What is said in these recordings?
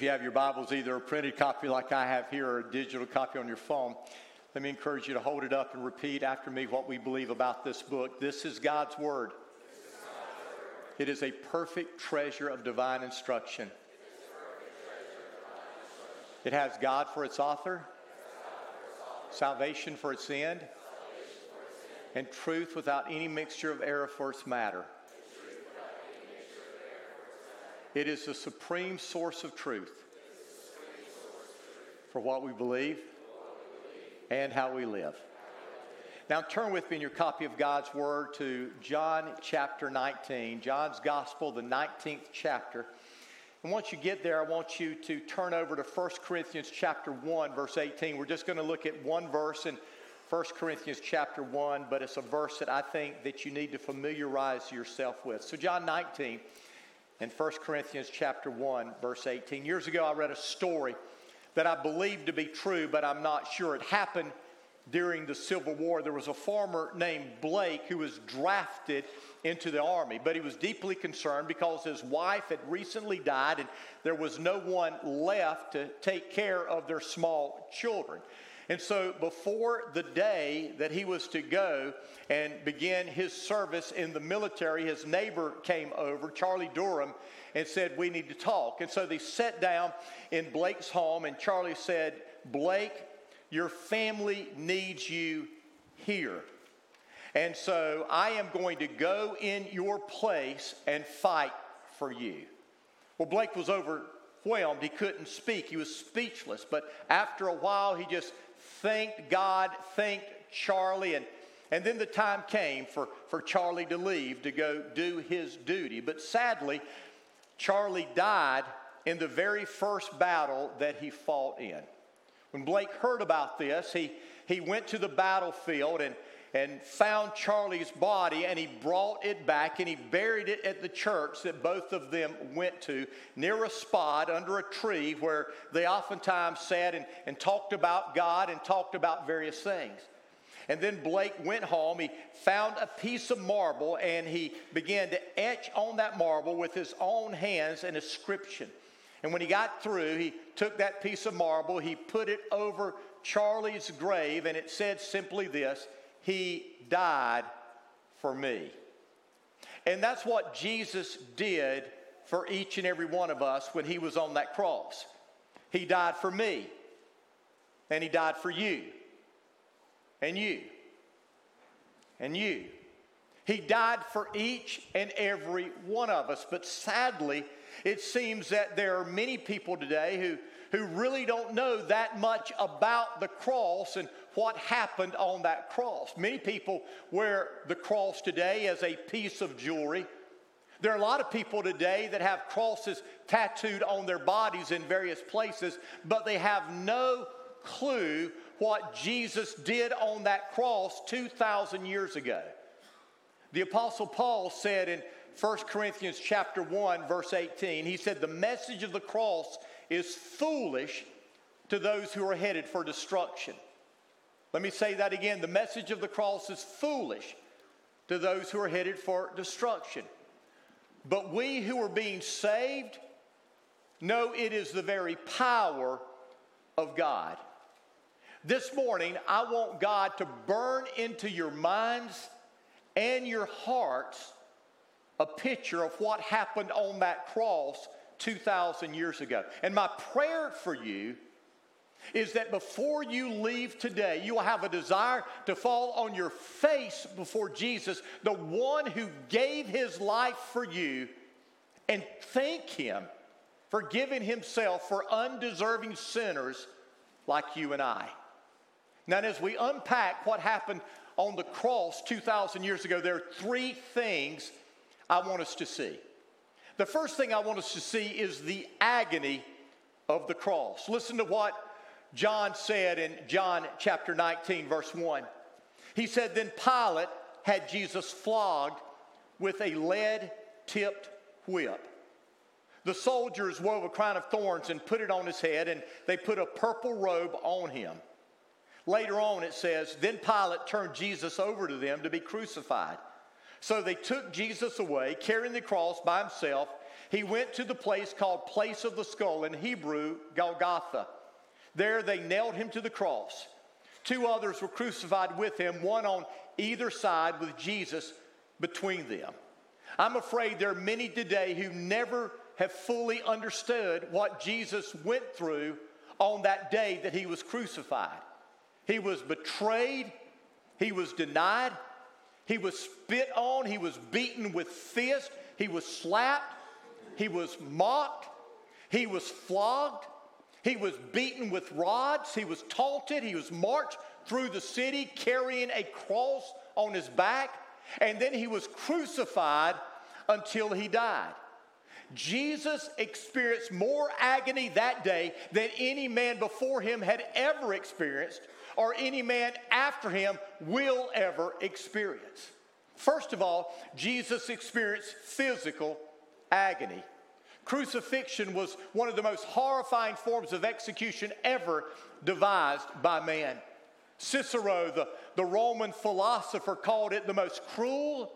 If you have your Bibles, either a printed copy like I have here or a digital copy on your phone, let me encourage you to hold it up and repeat after me what we believe about this book. This is God's Word. It is a perfect treasure of divine instruction. It has God for its author, salvation for its end, and truth without any mixture of error for its matter. It is the supreme source of truth for what we believe and how we live. Now, turn with me in your copy of God's Word to John chapter 19, John's Gospel, the 19th chapter. And once you get there, I want you to turn over to 1 Corinthians chapter 1, verse 18. We're just going to look at one verse in 1 Corinthians chapter 1, but it's a verse that I think that you need to familiarize yourself with. So, John 19 in 1 Corinthians chapter 1, verse 18. Years ago, I read a story that I believe to be true, but I'm not sure. It happened during the Civil War. There was a farmer named Blake who was drafted into the army, but he was deeply concerned because his wife had recently died and there was no one left to take care of their small children. And so, before the day that he was to go and begin his service in the military, his neighbor came over, Charlie Durham, and said, We need to talk. And so they sat down in Blake's home, and Charlie said, Blake, your family needs you here. And so I am going to go in your place and fight for you. Well, Blake was overwhelmed. He couldn't speak, he was speechless. But after a while, he just thanked God, thanked Charlie, and, and then the time came for, for Charlie to leave to go do his duty. But sadly, Charlie died in the very first battle that he fought in. When Blake heard about this, he, he went to the battlefield and, and found Charlie's body and he brought it back and he buried it at the church that both of them went to near a spot under a tree where they oftentimes sat and, and talked about God and talked about various things. And then Blake went home. He found a piece of marble and he began to etch on that marble with his own hands an inscription. And when he got through, he took that piece of marble, he put it over Charlie's grave, and it said simply this He died for me. And that's what Jesus did for each and every one of us when he was on that cross. He died for me, and he died for you, and you, and you. He died for each and every one of us. But sadly, it seems that there are many people today who, who really don't know that much about the cross and what happened on that cross. Many people wear the cross today as a piece of jewelry. There are a lot of people today that have crosses tattooed on their bodies in various places, but they have no clue what Jesus did on that cross 2,000 years ago. The Apostle Paul said in 1 Corinthians chapter 1 verse 18. He said the message of the cross is foolish to those who are headed for destruction. Let me say that again. The message of the cross is foolish to those who are headed for destruction. But we who are being saved know it is the very power of God. This morning, I want God to burn into your minds and your hearts a picture of what happened on that cross 2,000 years ago. And my prayer for you is that before you leave today, you will have a desire to fall on your face before Jesus, the one who gave his life for you, and thank him for giving himself for undeserving sinners like you and I. Now, as we unpack what happened on the cross 2,000 years ago, there are three things I want us to see. The first thing I want us to see is the agony of the cross. Listen to what John said in John chapter 19, verse 1. He said, Then Pilate had Jesus flogged with a lead tipped whip. The soldiers wove a crown of thorns and put it on his head, and they put a purple robe on him. Later on, it says, Then Pilate turned Jesus over to them to be crucified. So they took Jesus away, carrying the cross by himself, he went to the place called Place of the Skull, in Hebrew, Golgotha. There they nailed him to the cross. Two others were crucified with him, one on either side with Jesus between them. I'm afraid there are many today who never have fully understood what Jesus went through on that day that he was crucified. He was betrayed, he was denied, he was spit on, he was beaten with fists, he was slapped, he was mocked, he was flogged, he was beaten with rods, he was taunted, he was marched through the city carrying a cross on his back, and then he was crucified until he died. Jesus experienced more agony that day than any man before him had ever experienced, or any man after him will ever experience. First of all, Jesus experienced physical agony. Crucifixion was one of the most horrifying forms of execution ever devised by man. Cicero, the, the Roman philosopher, called it the most cruel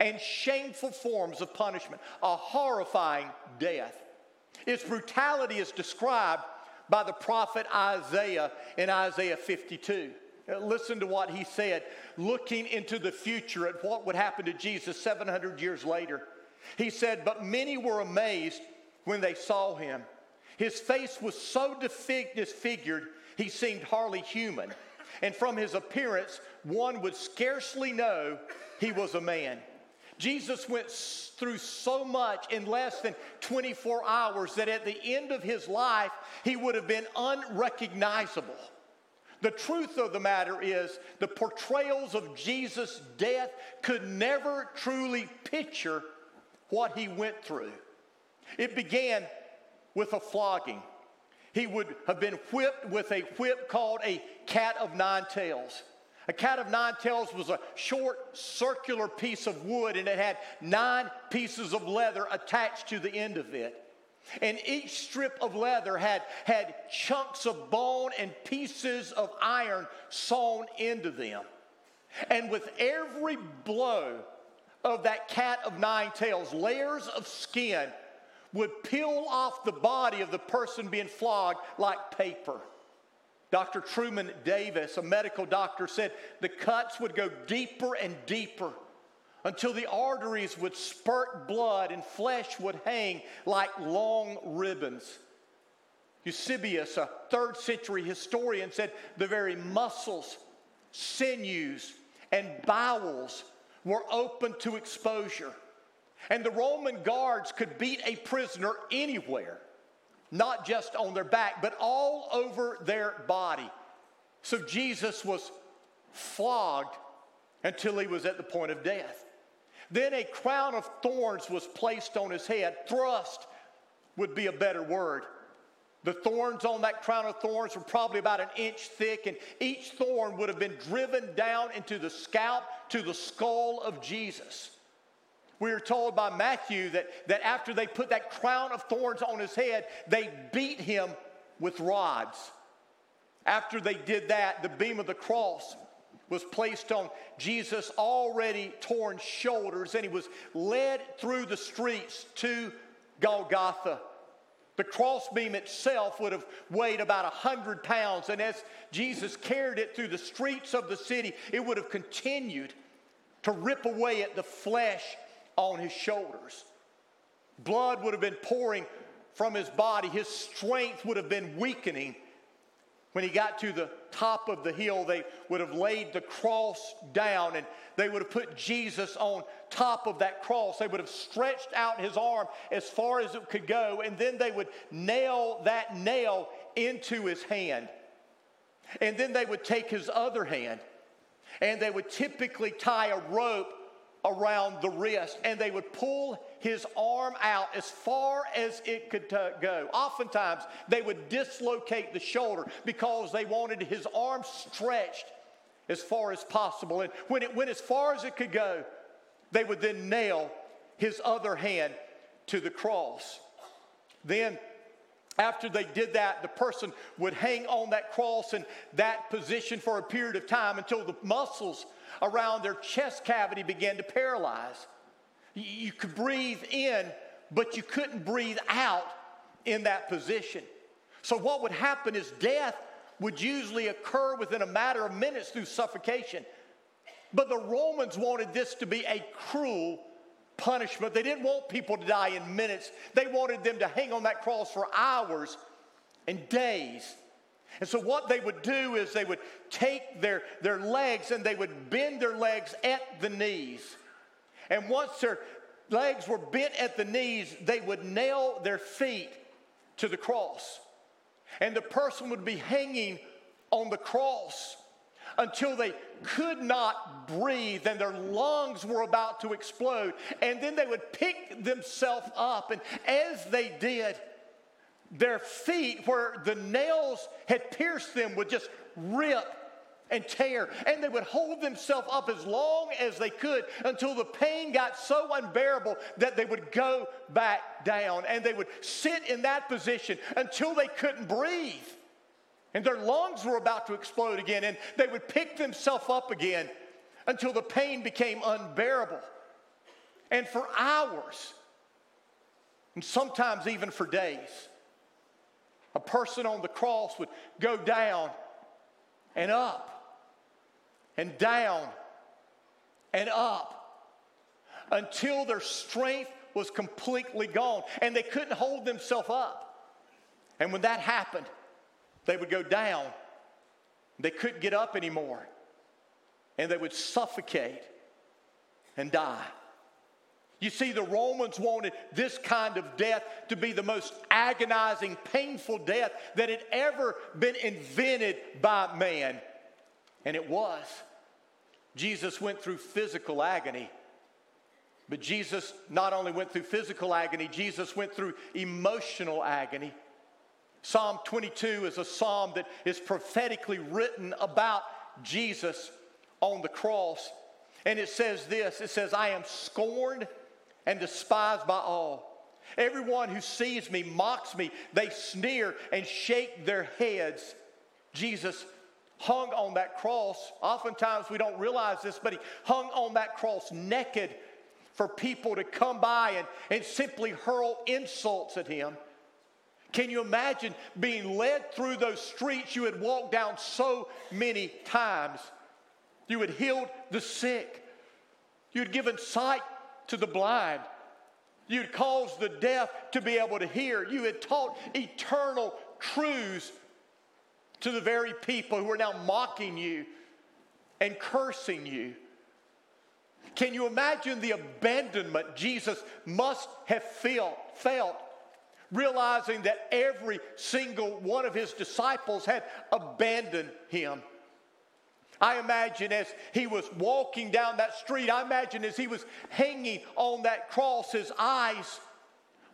and shameful forms of punishment, a horrifying death. Its brutality is described by the prophet Isaiah in Isaiah 52. Uh, listen to what he said, looking into the future at what would happen to Jesus 700 years later. He said, But many were amazed when they saw him. His face was so disfigured, he seemed hardly human. And from his appearance, one would scarcely know he was a man. Jesus went through so much in less than 24 hours that at the end of his life, he would have been unrecognizable. The truth of the matter is, the portrayals of Jesus' death could never truly picture what he went through. It began with a flogging. He would have been whipped with a whip called a cat of nine tails. A cat of nine tails was a short circular piece of wood and it had nine pieces of leather attached to the end of it. And each strip of leather had, had chunks of bone and pieces of iron sewn into them. And with every blow of that cat of nine tails, layers of skin would peel off the body of the person being flogged like paper. Dr. Truman Davis, a medical doctor, said the cuts would go deeper and deeper until the arteries would spurt blood and flesh would hang like long ribbons. Eusebius, a third century historian, said the very muscles, sinews, and bowels were open to exposure. And the Roman guards could beat a prisoner anywhere not just on their back, but all over their body. So Jesus was flogged until he was at the point of death. Then a crown of thorns was placed on his head. Thrust would be a better word. The thorns on that crown of thorns were probably about an inch thick, and each thorn would have been driven down into the scalp to the skull of Jesus. We are told by Matthew that, that after they put that crown of thorns on his head, they beat him with rods. After they did that, the beam of the cross was placed on Jesus' already torn shoulders, and he was led through the streets to Golgotha. The crossbeam itself would have weighed about 100 pounds, and as Jesus carried it through the streets of the city, it would have continued to rip away at the flesh on his shoulders. Blood would have been pouring from his body. His strength would have been weakening. When he got to the top of the hill, they would have laid the cross down and they would have put Jesus on top of that cross. They would have stretched out his arm as far as it could go, and then they would nail that nail into his hand. And then they would take his other hand and they would typically tie a rope around the wrist and they would pull his arm out as far as it could uh, go. Oftentimes, they would dislocate the shoulder because they wanted his arm stretched as far as possible. And when it went as far as it could go, they would then nail his other hand to the cross. Then, after they did that, the person would hang on that cross in that position for a period of time until the muscles around their chest cavity began to paralyze. You could breathe in, but you couldn't breathe out in that position. So, what would happen is death would usually occur within a matter of minutes through suffocation. But the Romans wanted this to be a cruel punishment. They didn't want people to die in minutes, they wanted them to hang on that cross for hours and days. And so, what they would do is they would take their, their legs and they would bend their legs at the knees. And once their legs were bent at the knees, they would nail their feet to the cross. And the person would be hanging on the cross until they could not breathe and their lungs were about to explode. And then they would pick themselves up. And as they did, their feet, where the nails had pierced them, would just rip and tear. And they would hold themselves up as long as they could until the pain got so unbearable that they would go back down. And they would sit in that position until they couldn't breathe. And their lungs were about to explode again. And they would pick themselves up again until the pain became unbearable. And for hours, and sometimes even for days, a person on the cross would go down and up and down and up until their strength was completely gone and they couldn't hold themselves up. And when that happened, they would go down. They couldn't get up anymore. And they would suffocate and die. You see, the Romans wanted this kind of death to be the most agonizing, painful death that had ever been invented by man. And it was. Jesus went through physical agony. But Jesus not only went through physical agony, Jesus went through emotional agony. Psalm 22 is a psalm that is prophetically written about Jesus on the cross. And it says this it says, I am scorned and despised by all. Everyone who sees me mocks me. They sneer and shake their heads. Jesus hung on that cross. Oftentimes we don't realize this, but he hung on that cross naked for people to come by and, and simply hurl insults at him. Can you imagine being led through those streets you had walked down so many times? You had healed the sick, you had given sight to the blind. You'd caused the deaf to be able to hear. You had taught eternal truths to the very people who are now mocking you and cursing you. Can you imagine the abandonment Jesus must have felt, felt realizing that every single one of his disciples had abandoned him? I imagine as he was walking down that street, I imagine as he was hanging on that cross, his eyes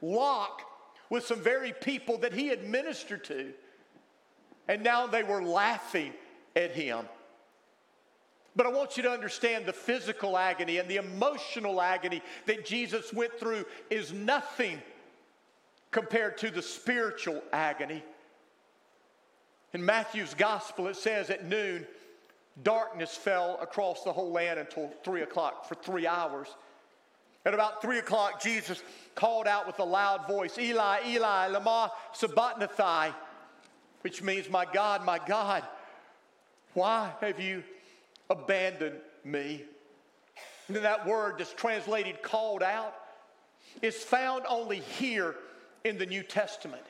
locked with some very people that he had ministered to. And now they were laughing at him. But I want you to understand the physical agony and the emotional agony that Jesus went through is nothing compared to the spiritual agony. In Matthew's gospel, it says at noon, darkness fell across the whole land until three o'clock for three hours. At about three o'clock, Jesus called out with a loud voice, Eli, Eli, lama sabachthani, which means, My God, my God, why have you abandoned me? And that word that's translated called out is found only here in the New Testament.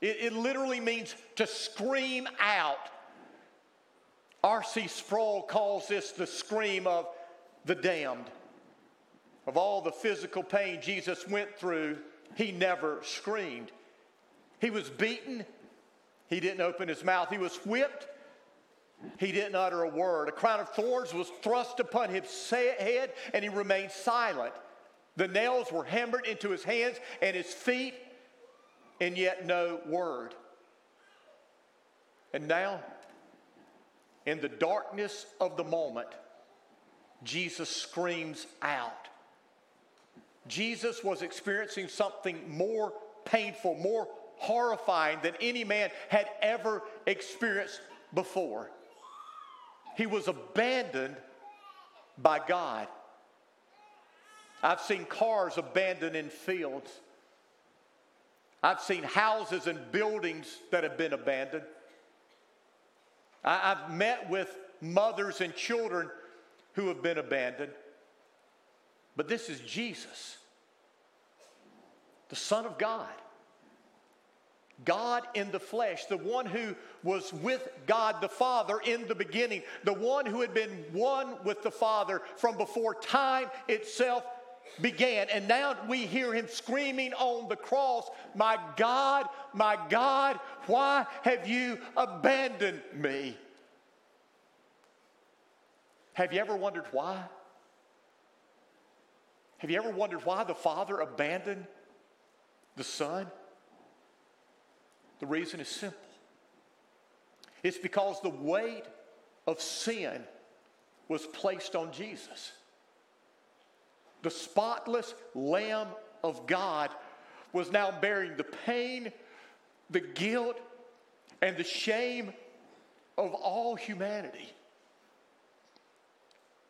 It, it literally means to scream out. R.C. Sproul calls this the scream of the damned. Of all the physical pain Jesus went through, he never screamed. He was beaten, he didn't open his mouth. He was whipped. He didn't utter a word. A crown of thorns was thrust upon his head, and he remained silent. The nails were hammered into his hands and his feet, and yet no word. And now, in the darkness of the moment, Jesus screams out. Jesus was experiencing something more painful, more horrifying than any man had ever experienced before. He was abandoned by God. I've seen cars abandoned in fields. I've seen houses and buildings that have been abandoned. I, have met with mothers and children who have been abandoned. But this is Jesus, the Son of God. God in the flesh, the one who was with God the Father in the beginning, the one who had been one with the Father from before time itself began. And now we hear him screaming on the cross, My God, my God, why have you abandoned me? Have you ever wondered why? Have you ever wondered why the Father abandoned the Son? The reason is simple it's because the weight of sin was placed on Jesus. The spotless Lamb of God was now bearing the pain, the guilt, and the shame of all humanity.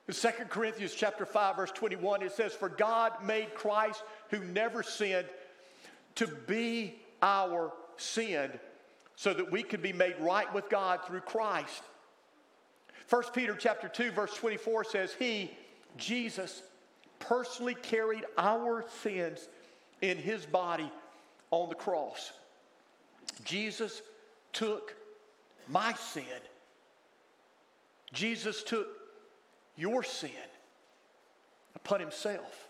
In 2 Corinthians chapter 5 verse 21 it says for God made Christ who never sinned to be our sin so that we could be made right with God through Christ. 1 Peter chapter 2 verse 24 says he Jesus personally carried our sins in his body on the cross. Jesus took my sin. Jesus took your sin upon himself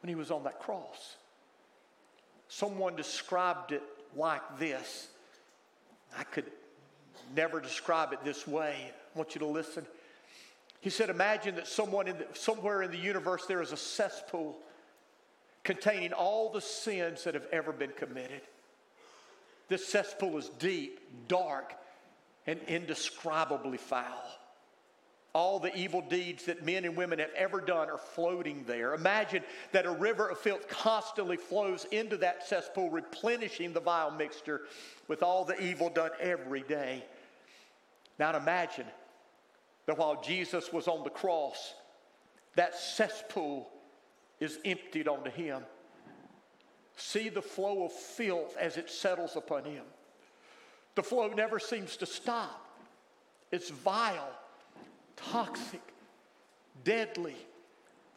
when he was on that cross. Someone described it like this. I could never describe it this way. I want you to listen. He said, Imagine that someone in the, somewhere in the universe there is a cesspool containing all the sins that have ever been committed. This cesspool is deep, dark, and indescribably foul. All the evil deeds that men and women have ever done are floating there. Imagine that a river of filth constantly flows into that cesspool, replenishing the vile mixture with all the evil done every day. Now imagine that while Jesus was on the cross, that cesspool is emptied onto him. See the flow of filth as it settles upon him. The flow never seems to stop. It's vile toxic, deadly,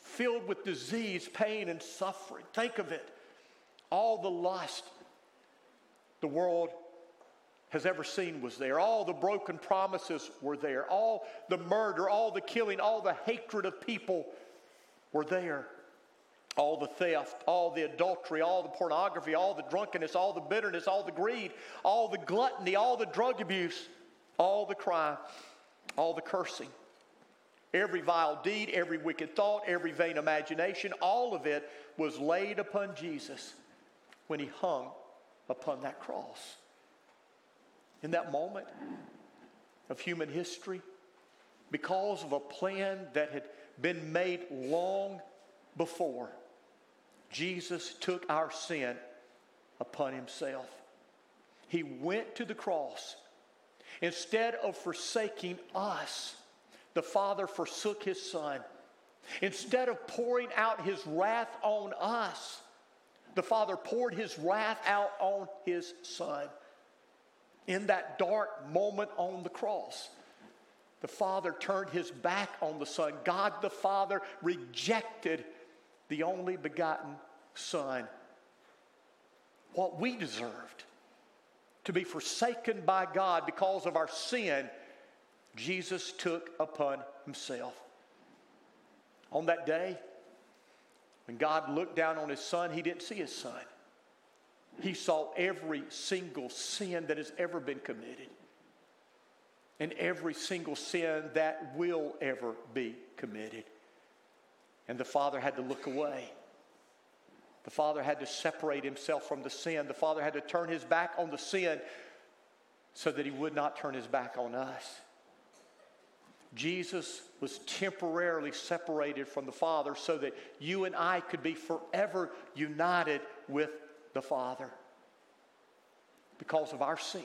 filled with disease, pain, and suffering. Think of it. All the lust the world has ever seen was there. All the broken promises were there. All the murder, all the killing, all the hatred of people were there. All the theft, all the adultery, all the pornography, all the drunkenness, all the bitterness, all the greed, all the gluttony, all the drug abuse, all the crime, all the cursing. Every vile deed, every wicked thought, every vain imagination, all of it was laid upon Jesus when he hung upon that cross. In that moment of human history, because of a plan that had been made long before, Jesus took our sin upon himself. He went to the cross. Instead of forsaking us, the Father forsook his Son. Instead of pouring out his wrath on us, the Father poured his wrath out on his Son. In that dark moment on the cross, the Father turned his back on the Son. God the Father rejected the only begotten Son. What we deserved to be forsaken by God because of our sin Jesus took upon himself. On that day, when God looked down on his son, he didn't see his son. He saw every single sin that has ever been committed and every single sin that will ever be committed. And the Father had to look away. The Father had to separate himself from the sin. The Father had to turn his back on the sin so that he would not turn his back on us. Jesus was temporarily separated from the Father so that you and I could be forever united with the Father because of our sin,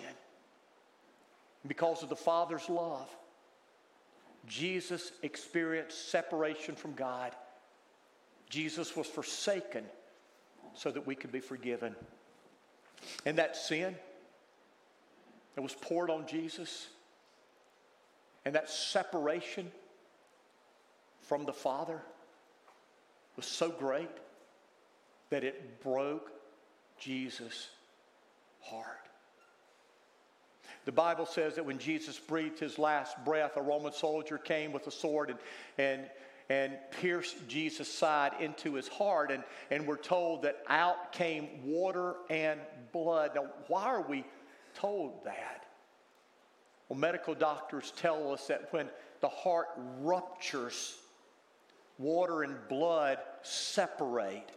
because of the Father's love. Jesus experienced separation from God. Jesus was forsaken so that we could be forgiven. And that sin that was poured on Jesus and that separation from the Father was so great that it broke Jesus' heart. The Bible says that when Jesus breathed his last breath, a Roman soldier came with a sword and, and, and pierced Jesus' side into his heart. And, and we're told that out came water and blood. Now, why are we told that? Well, medical doctors tell us that when the heart ruptures, water and blood separate.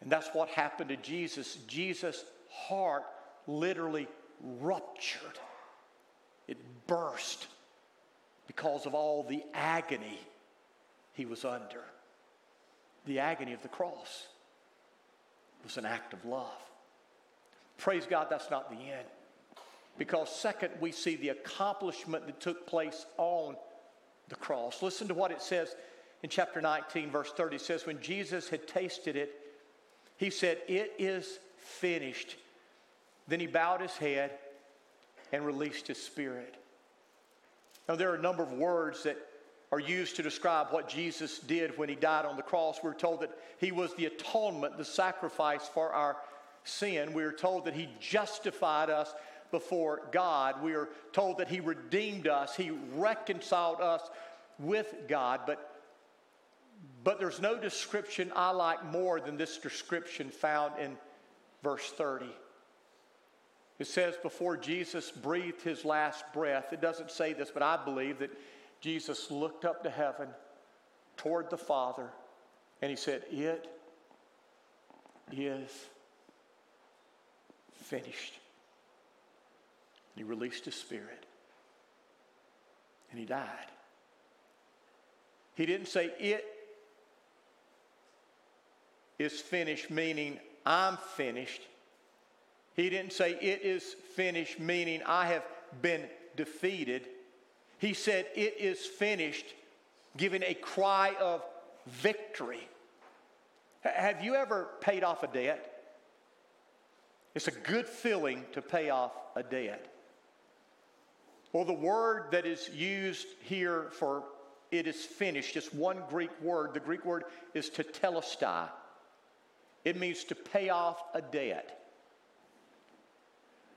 And that's what happened to Jesus. Jesus' heart literally ruptured, it burst because of all the agony he was under. The agony of the cross was an act of love. Praise God, that's not the end. Because, second, we see the accomplishment that took place on the cross. Listen to what it says in chapter 19, verse 30. It says, When Jesus had tasted it, he said, It is finished. Then he bowed his head and released his spirit. Now, there are a number of words that are used to describe what Jesus did when he died on the cross. We're told that he was the atonement, the sacrifice for our sin. We are told that he justified us before God. We are told that he redeemed us, he reconciled us with God. But, but there's no description I like more than this description found in verse 30. It says before Jesus breathed his last breath, it doesn't say this, but I believe that Jesus looked up to heaven toward the Father and he said, It is finished. He released his spirit and he died. He didn't say, It is finished, meaning I'm finished. He didn't say, It is finished, meaning I have been defeated. He said, It is finished, giving a cry of victory. Have you ever paid off a debt? It's a good feeling to pay off a debt. Well, the word that is used here for it is finished, just one Greek word. The Greek word is to tetelestai. It means to pay off a debt.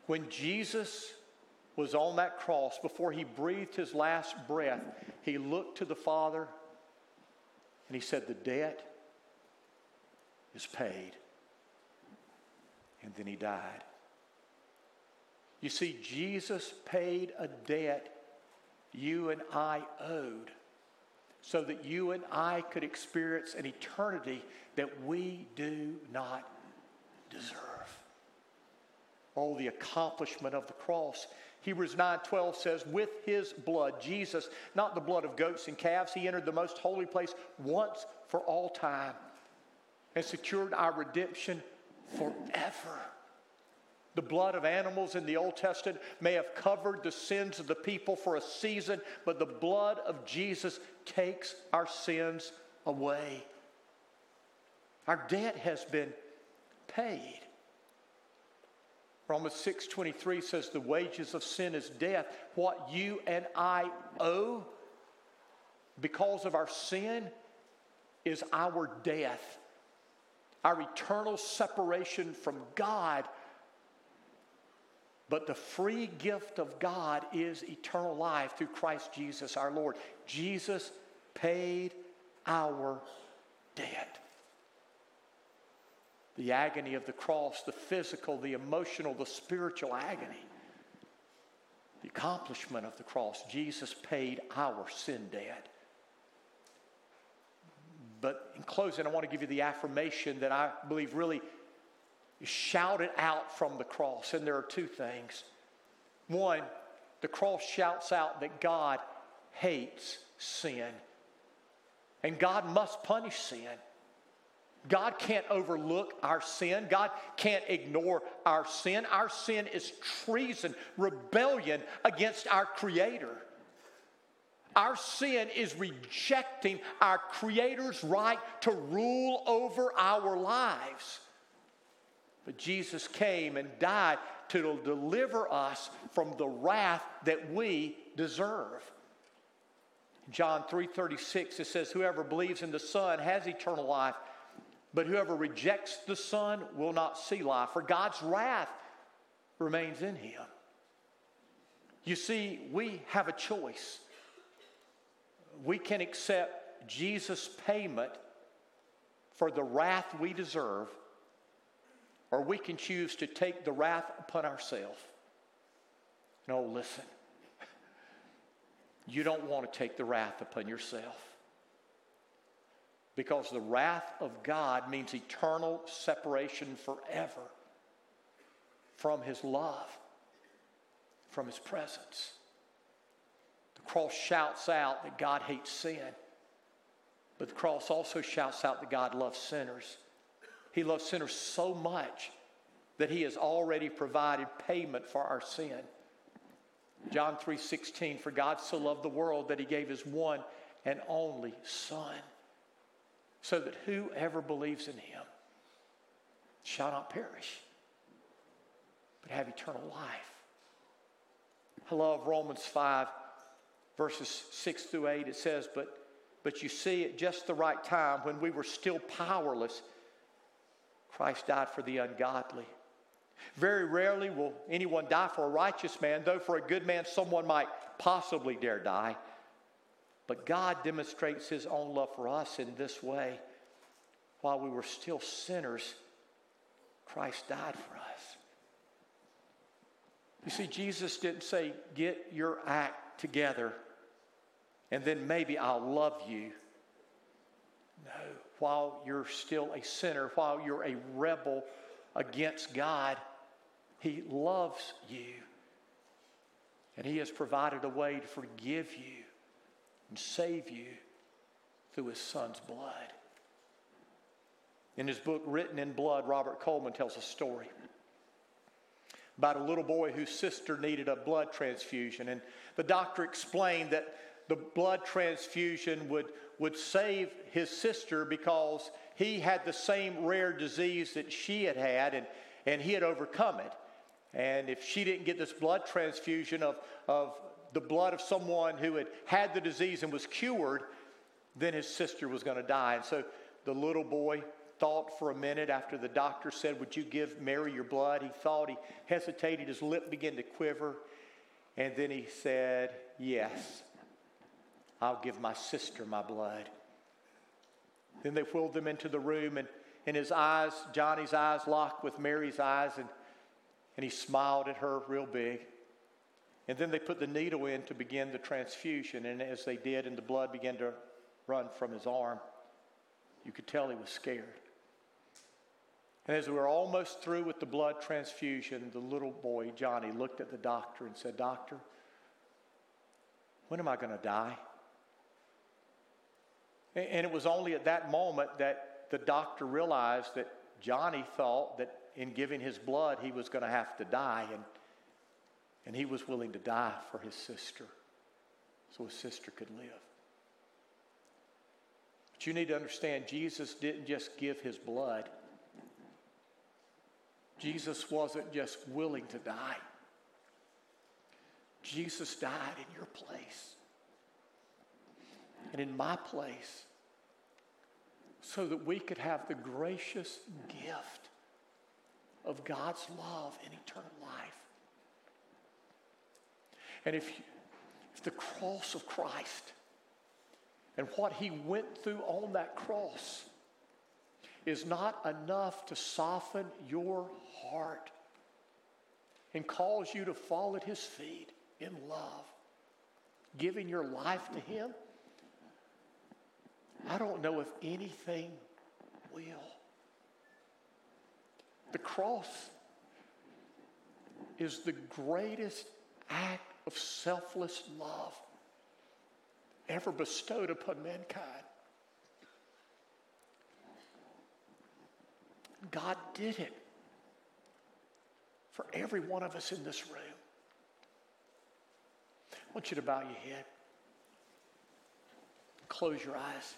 When Jesus was on that cross, before he breathed his last breath, he looked to the Father and he said, The debt is paid. And then he died. You see, Jesus paid a debt you and I owed so that you and I could experience an eternity that we do not deserve oh, the accomplishment of the cross. Hebrews 9:12 says, "With his blood, Jesus, not the blood of goats and calves, he entered the most holy place once for all time and secured our redemption forever." The blood of animals in the Old Testament may have covered the sins of the people for a season, but the blood of Jesus takes our sins away. Our debt has been paid. Romans 6:23 says the wages of sin is death. What you and I owe because of our sin is our death. Our eternal separation from God. But the free gift of God is eternal life through Christ Jesus our Lord. Jesus paid our debt the agony of the cross, the physical, the emotional, the spiritual agony, the accomplishment of the cross. Jesus paid our sin debt. But in closing, I want to give you the affirmation that I believe really shouted out from the cross. And there are two things. One, the cross shouts out that God hates sin, and God must punish sin. God can't overlook our sin. God can't ignore our sin. Our sin is treason, rebellion against our Creator. Our sin is rejecting our Creator's right to rule over our lives. But Jesus came and died to deliver us from the wrath that we deserve. John 3:36 it says whoever believes in the son has eternal life but whoever rejects the son will not see life for God's wrath remains in him. You see we have a choice. We can accept Jesus payment for the wrath we deserve or we can choose to take the wrath upon ourselves. No, listen. You don't want to take the wrath upon yourself. Because the wrath of God means eternal separation forever from His love, from His presence. The cross shouts out that God hates sin, but the cross also shouts out that God loves sinners. He loves sinners so much that he has already provided payment for our sin. John 3:16 for God so loved the world that he gave his one and only son so that whoever believes in him shall not perish but have eternal life. I love Romans 5 verses 6 through 8 it says but but you see at just the right time when we were still powerless Christ died for the ungodly. Very rarely will anyone die for a righteous man, though for a good man someone might possibly dare die. But God demonstrates his own love for us in this way. While we were still sinners, Christ died for us. You see, Jesus didn't say, Get your act together and then maybe I'll love you. No while you're still a sinner, while you're a rebel against God, He loves you. And He has provided a way to forgive you and save you through His Son's blood. In his book, Written in Blood, Robert Coleman tells a story about a little boy whose sister needed a blood transfusion. And the doctor explained that the blood transfusion would would save his sister because he had the same rare disease that she had had and, and he had overcome it. And if she didn't get this blood transfusion of, of the blood of someone who had had the disease and was cured, then his sister was going to die. And so the little boy thought for a minute after the doctor said, Would you give Mary your blood? He thought, he hesitated, his lip began to quiver, and then he said, Yes. I'll give my sister my blood. Then they wheeled them into the room, and, and his eyes, Johnny's eyes, locked with Mary's eyes, and, and he smiled at her real big. And then they put the needle in to begin the transfusion, and as they did, and the blood began to run from his arm, you could tell he was scared. And as we were almost through with the blood transfusion, the little boy, Johnny, looked at the doctor and said, Doctor, when am I going to die? And it was only at that moment that the doctor realized that Johnny thought that in giving his blood, he was going to have to die. And, and he was willing to die for his sister so his sister could live. But you need to understand Jesus didn't just give his blood, Jesus wasn't just willing to die. Jesus died in your place and in my place so that we could have the gracious gift of God's love and eternal life. And if, if the cross of Christ and what he went through on that cross is not enough to soften your heart and cause you to fall at his feet in love, giving your life to him, I don't know if anything will. The cross is the greatest act of selfless love ever bestowed upon mankind. God did it for every one of us in this room. I want you to bow your head, close your eyes.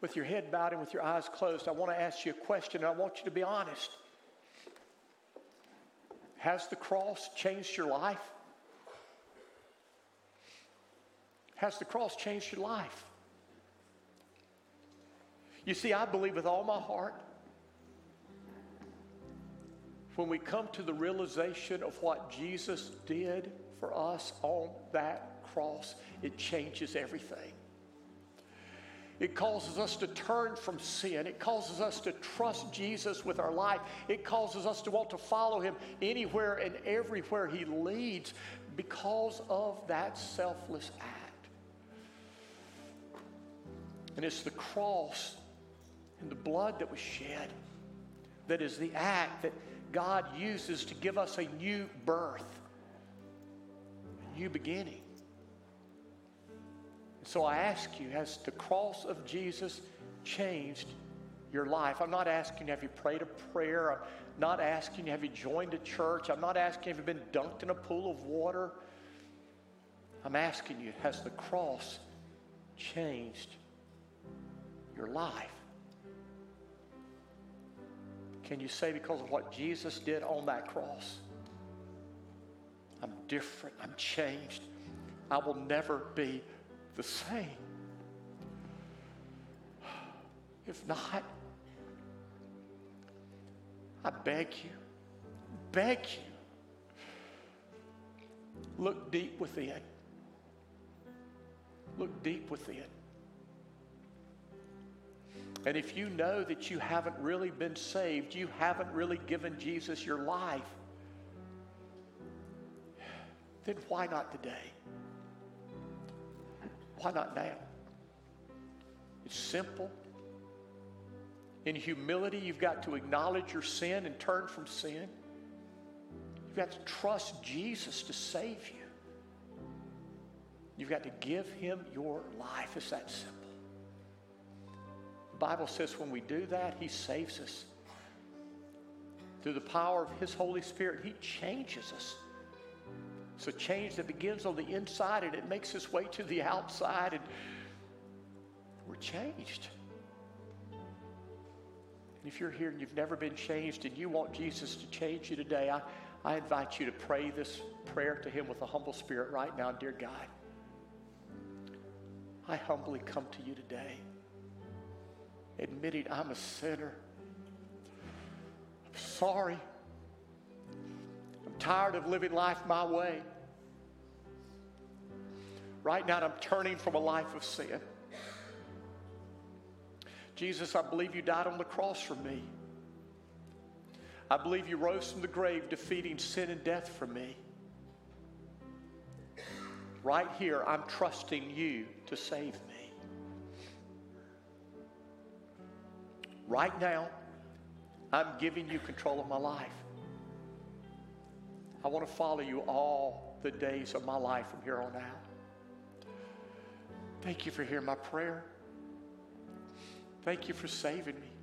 With your head bowed and with your eyes closed, I want to ask you a question, and I want you to be honest. Has the cross changed your life? Has the cross changed your life? You see, I believe with all my heart when we come to the realization of what Jesus did for us on that cross, it changes everything. It causes us to turn from sin. It causes us to trust Jesus with our life. It causes us to want to follow him anywhere and everywhere he leads because of that selfless act. And it's the cross and the blood that was shed that is the act that God uses to give us a new birth, a new beginning. So I ask you, has the cross of Jesus changed your life? I'm not asking, have you prayed a prayer? I'm not asking, have you joined a church? I'm not asking, have you been dunked in a pool of water? I'm asking you, has the cross changed your life? Can you say, because of what Jesus did on that cross, I'm different, I'm changed, I will never be the same. If not, I beg you, beg you, look deep within. Look deep within. And if you know that you haven't really been saved, you haven't really given Jesus your life, then why not today? Why not now? It's simple. In humility, you've got to acknowledge your sin and turn from sin. You've got to trust Jesus to save you. You've got to give him your life. It's that simple. The Bible says when we do that, he saves us. Through the power of his Holy Spirit, he changes us. It's a change that begins on the inside and it makes its way to the outside, and we're changed. And if you're here and you've never been changed and you want Jesus to change you today, I, I invite you to pray this prayer to Him with a humble spirit right now. Dear God, I humbly come to you today, admitting I'm a sinner. I'm sorry. Tired of living life my way. Right now, I'm turning from a life of sin. Jesus, I believe you died on the cross for me. I believe you rose from the grave, defeating sin and death for me. Right here, I'm trusting you to save me. Right now, I'm giving you control of my life. I want to follow you all the days of my life from here on out. Thank you for hearing my prayer. Thank you for saving me.